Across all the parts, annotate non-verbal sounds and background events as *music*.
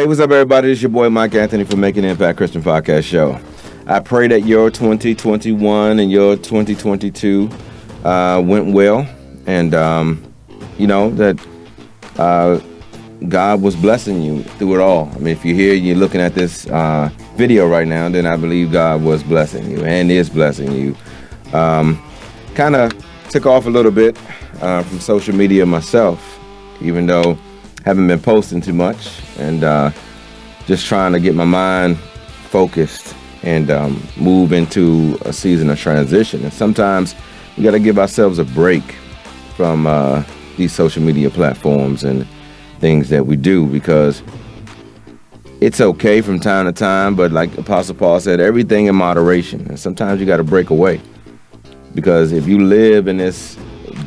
Hey, what's up, everybody? It's your boy Mike Anthony from Making Impact Christian Podcast Show. I pray that your 2021 and your 2022 uh, went well, and um, you know that uh, God was blessing you through it all. I mean, if you're here, you're looking at this uh, video right now, then I believe God was blessing you and is blessing you. Um, kind of took off a little bit uh, from social media myself, even though haven't been posting too much and uh, just trying to get my mind focused and um, move into a season of transition. And sometimes we got to give ourselves a break from uh, these social media platforms and things that we do because it's okay from time to time, but like Apostle Paul said, everything in moderation. And sometimes you got to break away because if you live in this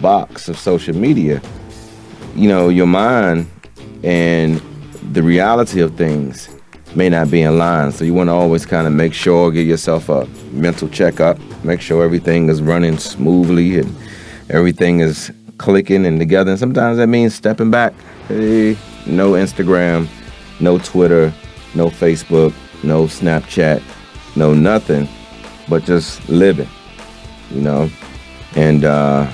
box of social media, you know, your mind and the reality of things may not be in line. So you want to always kind of make sure, give yourself a mental checkup, make sure everything is running smoothly and everything is clicking and together. And sometimes that means stepping back. Hey, no Instagram, no Twitter, no Facebook, no Snapchat, no nothing, but just living, you know, and uh,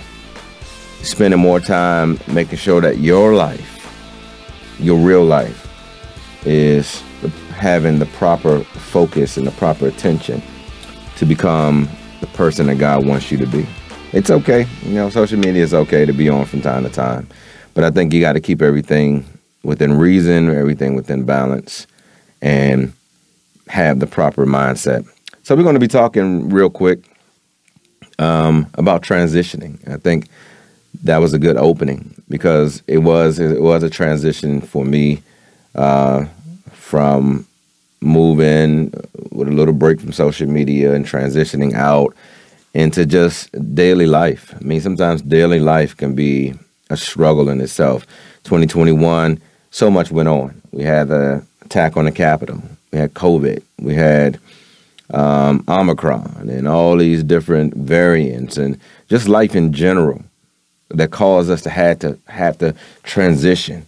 spending more time making sure that your life your real life is having the proper focus and the proper attention to become the person that God wants you to be. It's okay. You know, social media is okay to be on from time to time. But I think you got to keep everything within reason, everything within balance, and have the proper mindset. So we're going to be talking real quick um, about transitioning. I think that was a good opening because it was it was a transition for me uh, from moving with a little break from social media and transitioning out into just daily life. I mean, sometimes daily life can be a struggle in itself. 2021, so much went on. We had the attack on the Capitol. We had COVID. We had um, Omicron and all these different variants and just life in general that caused us to have to have to transition.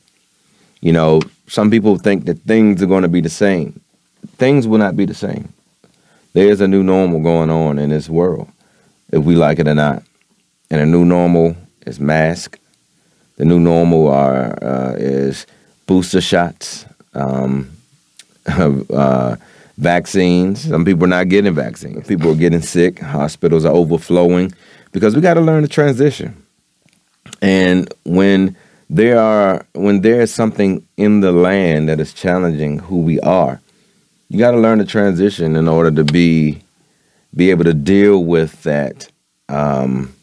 You know, some people think that things are going to be the same. Things will not be the same. There's a new normal going on in this world, if we like it or not. And a new normal is mask. The new normal are uh, is booster shots, um, *laughs* uh, vaccines. Some people are not getting vaccines. People are getting sick. Hospitals are overflowing because we got to learn to transition. And when there are when there is something in the land that is challenging who we are, you got to learn to transition in order to be be able to deal with that um,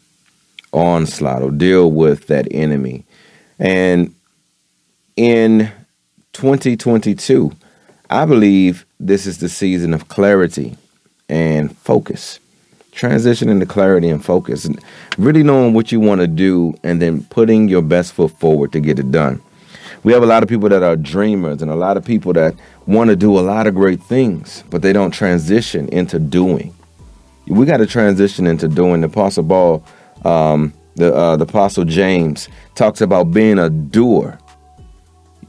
onslaught or deal with that enemy. And in 2022, I believe this is the season of clarity and focus transition into clarity and focus and really knowing what you want to do and then putting your best foot forward to get it done. We have a lot of people that are dreamers and a lot of people that want to do a lot of great things, but they don't transition into doing. We got to transition into doing. The Apostle Paul, um, the uh, the Apostle James talks about being a doer.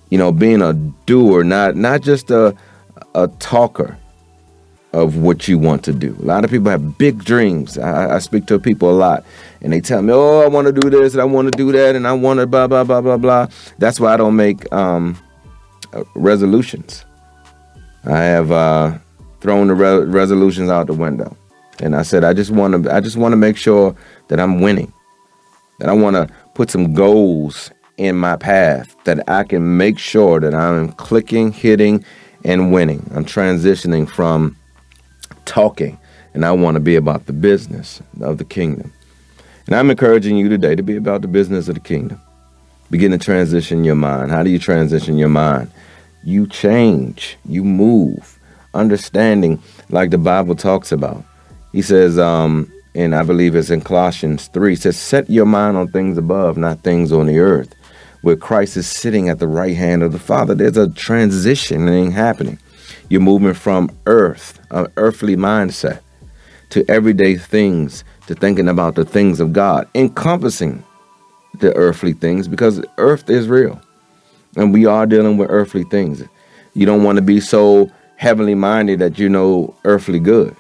You know, being a doer, not not just a a talker of what you want to do. A lot of people have big dreams. I, I speak to people a lot, and they tell me, "Oh, I want to do this, and I want to do that, and I want to blah blah blah blah blah." That's why I don't make um, uh, resolutions. I have uh, thrown the re- resolutions out the window, and I said, "I just want to. I just want to make sure that I'm winning. That I want to put some goals in my path that I can make sure that I'm clicking, hitting, and winning. I'm transitioning from." Talking, and I want to be about the business of the kingdom. And I'm encouraging you today to be about the business of the kingdom. Begin to transition your mind. How do you transition your mind? You change, you move, understanding like the Bible talks about. He says, um, and I believe it's in Colossians 3, says, Set your mind on things above, not things on the earth, where Christ is sitting at the right hand of the Father. There's a transitioning happening. You're moving from earth, an earthly mindset, to everyday things, to thinking about the things of God, encompassing the earthly things because earth is real. And we are dealing with earthly things. You don't want to be so heavenly minded that you no earthly good.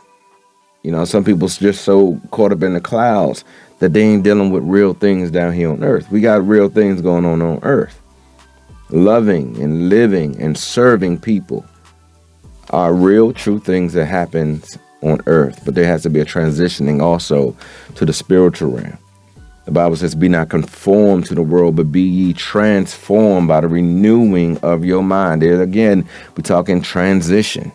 You know, some people's just so caught up in the clouds that they ain't dealing with real things down here on earth. We got real things going on on earth. Loving and living and serving people are real, true things that happens on earth, but there has to be a transitioning also to the spiritual realm. The Bible says, Be not conformed to the world, but be ye transformed by the renewing of your mind. There again, we're talking transition.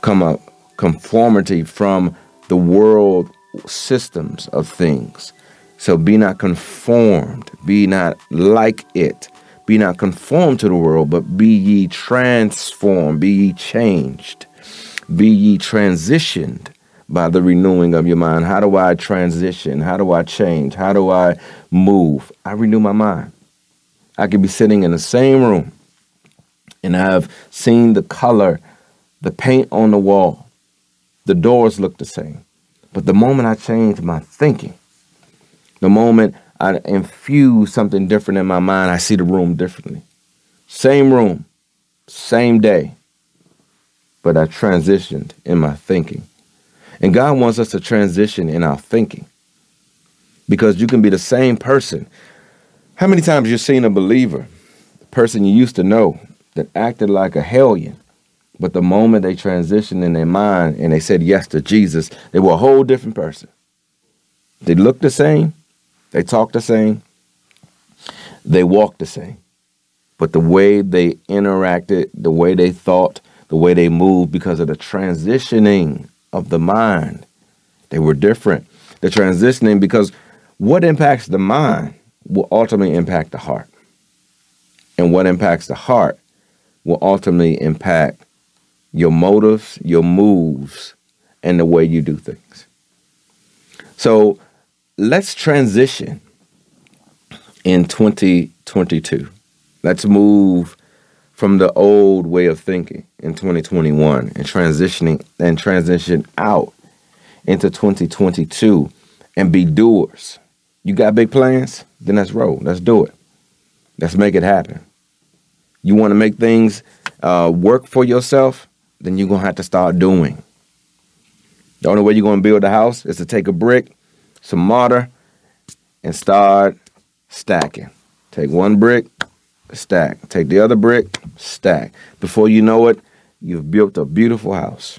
Come up conformity from the world systems of things. So be not conformed, be not like it, be not conformed to the world, but be ye transformed, be ye changed, be ye transitioned by the renewing of your mind. How do I transition? How do I change? How do I move? I renew my mind. I could be sitting in the same room and I've seen the color, the paint on the wall, the doors look the same. But the moment I change my thinking, the moment I infuse something different in my mind, I see the room differently. Same room, same day, but I transitioned in my thinking. And God wants us to transition in our thinking because you can be the same person. How many times you've seen a believer, the person you used to know, that acted like a hellion, but the moment they transitioned in their mind and they said yes to Jesus, they were a whole different person. They looked the same, they talked the same, they walked the same. But the way they interacted, the way they thought, the way they moved, because of the transitioning of the mind, they were different. The transitioning, because what impacts the mind will ultimately impact the heart. And what impacts the heart will ultimately impact your motives, your moves, and the way you do things. So let's transition in 2022. Let's move from the old way of thinking in 2021 and transitioning and transition out into 2022 and be doers. You got big plans? Then let's roll. Let's do it. Let's make it happen. You want to make things uh, work for yourself? then you're going to have to start doing. The only way you're going to build a house is to take a brick, some mortar, and start stacking. Take one brick, stack. Take the other brick, stack. Before you know it, you've built a beautiful house.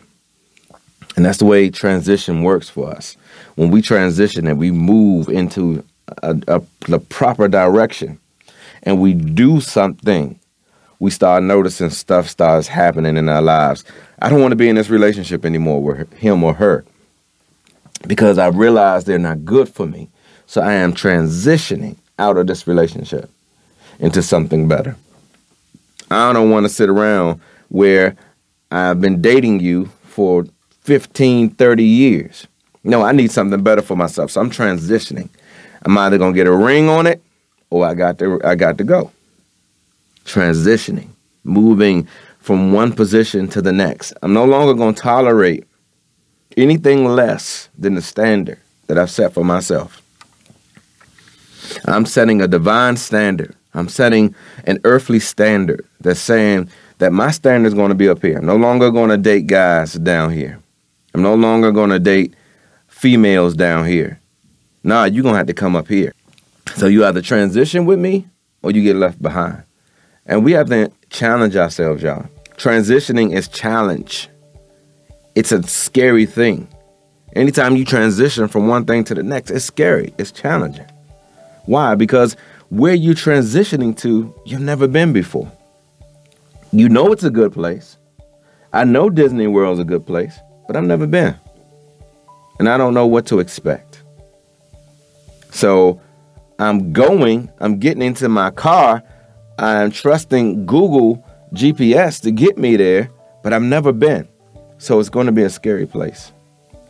And that's the way transition works for us. When we transition and we move into a, a, the proper direction and we do something we start noticing stuff starts happening in our lives. I don't want to be in this relationship anymore with him or her because I realize they're not good for me. So I am transitioning out of this relationship into something better. I don't want to sit around where I've been dating you for 15, 30 years. No, I need something better for myself. So I'm transitioning. I'm either going to get a ring on it or I got to I got to go transitioning, moving from one position to the next. I'm no longer going to tolerate anything less than the standard that I've set for myself. I'm setting a divine standard. I'm setting an earthly standard that's saying that my standard is going to be up here. I'm no longer going to date guys down here. I'm no longer going to date females down here. Nah, you're going to have to come up here. So you either transition with me or you get left behind. And we have to challenge ourselves, y'all. Transitioning is challenge. It's a scary thing. Anytime you transition from one thing to the next, it's scary. It's challenging. Why? Because where you're transitioning to, you've never been before. You know it's a good place. I know Disney World's a good place, but I've never been. And I don't know what to expect. So I'm going, I'm getting into my car I'm trusting Google GPS to get me there, but I've never been. So it's going to be a scary place.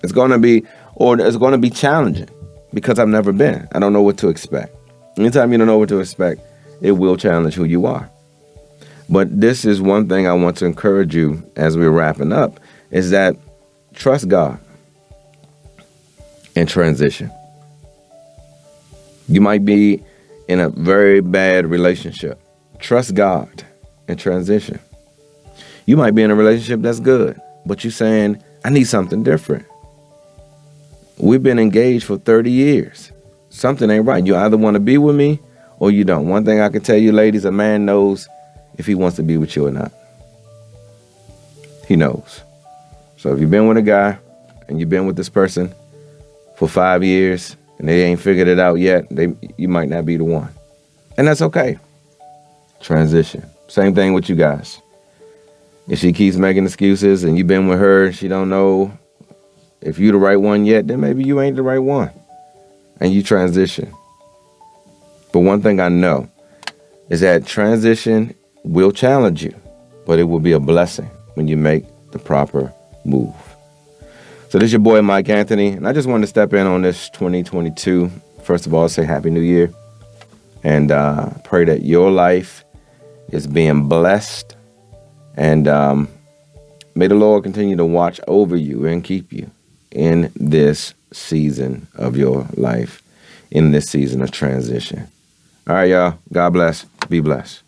It's going to be, or it's going to be challenging because I've never been. I don't know what to expect. Anytime you don't know what to expect, it will challenge who you are. But this is one thing I want to encourage you as we're wrapping up is that trust God in transition. You might be in a very bad relationship. Trust God in transition. You might be in a relationship that's good, but you're saying, I need something different. We've been engaged for 30 years. Something ain't right. You either want to be with me or you don't. One thing I can tell you, ladies, a man knows if he wants to be with you or not. He knows. So if you've been with a guy and you've been with this person for five years and they ain't figured it out yet, they you might not be the one. And that's okay. Transition. Same thing with you guys. If she keeps making excuses and you've been with her, she don't know if you the right one yet, then maybe you ain't the right one. And you transition. But one thing I know is that transition will challenge you, but it will be a blessing when you make the proper move. So this is your boy Mike Anthony, and I just wanted to step in on this 2022. First of all, say Happy New Year, and uh, pray that your life is being blessed, and um, may the Lord continue to watch over you and keep you in this season of your life, in this season of transition. All right, y'all. God bless. Be blessed.